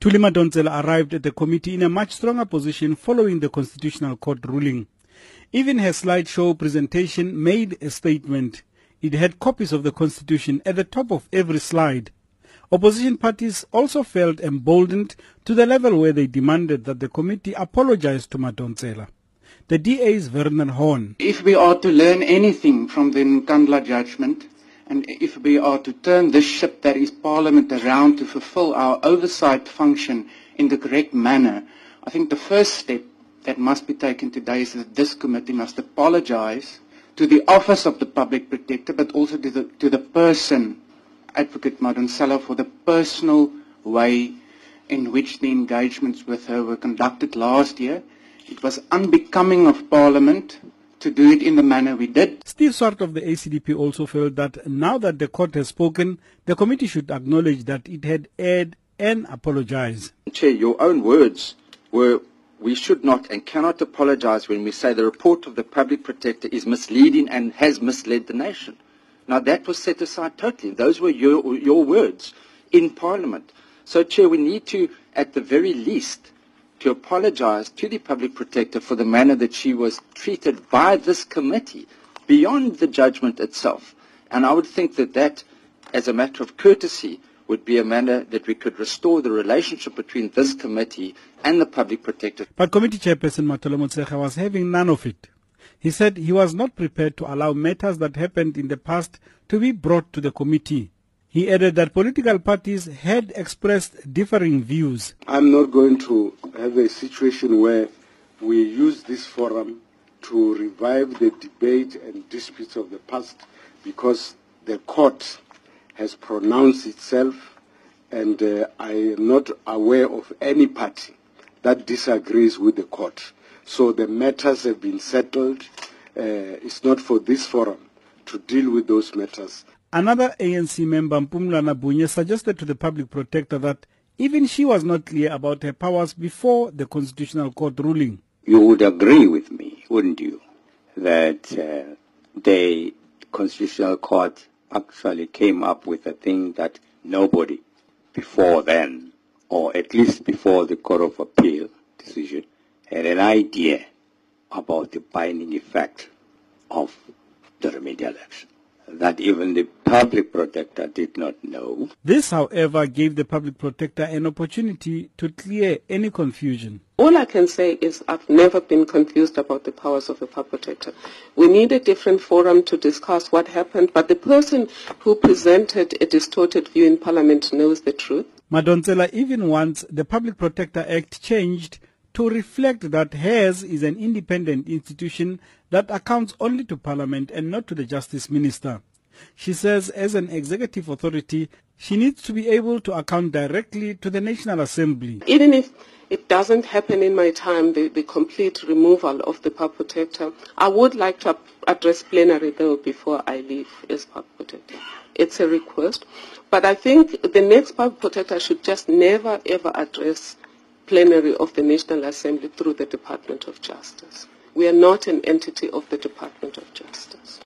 Thuli Madonsela arrived at the committee in a much stronger position following the Constitutional Court ruling. Even her slideshow presentation made a statement. It had copies of the Constitution at the top of every slide. Opposition parties also felt emboldened to the level where they demanded that the committee apologize to Madonsela. The DA's Werner Horn. If we are to learn anything from the Nkandla judgment, and if we are to turn this ship that is Parliament around to fulfill our oversight function in the correct manner, I think the first step that must be taken today is that this committee must apologize to the office of the public protector, but also to the, to the person, Advocate Madonsela, for the personal way in which the engagements with her were conducted last year. It was unbecoming of Parliament to do it in the manner we did. Steve Swart of the ACDP also felt that now that the court has spoken, the committee should acknowledge that it had erred and apologize. Chair, your own words were we should not and cannot apologize when we say the report of the public protector is misleading and has misled the nation. Now that was set aside totally. Those were your, your words in Parliament. So, Chair, we need to, at the very least, to apologize to the public protector for the manner that she was treated by this committee beyond the judgment itself. And I would think that that, as a matter of courtesy, would be a manner that we could restore the relationship between this committee and the public protector. But committee chairperson Mathole Motshekga was having none of it. He said he was not prepared to allow matters that happened in the past to be brought to the committee. He added that political parties had expressed differing views. I'm not going to have a situation where we use this forum to revive the debate and disputes of the past because the court has pronounced itself and uh, I am not aware of any party that disagrees with the court. So the matters have been settled. Uh, it's not for this forum to deal with those matters. Another ANC member, Mpumlwana Bunye, suggested to the public protector that even she was not clear about her powers before the Constitutional Court ruling. You would agree with me, wouldn't you, that uh, the Constitutional Court actually came up with a thing that nobody before then, or at least before the Court of Appeal decision, had an idea about the binding effect of the remedial action that even the public protector did not know. This, however, gave the public protector an opportunity to clear any confusion. All I can say is I've never been confused about the powers of a public protector. We need a different forum to discuss what happened, but the person who presented a distorted view in Parliament knows the truth. Madonsela even wants the Public Protector Act changed to reflect that hers is an independent institution that accounts only to Parliament and not to the Justice Minister. She says as an executive authority, she needs to be able to account directly to the National Assembly. Even if it doesn't happen in my time, the, the complete removal of the public protector, I would like to address plenary though before I leave as public protector. It's a request. But I think the next public protector should just never ever address plenary of the National Assembly through the Department of Justice. We are not an entity of the Department of Justice.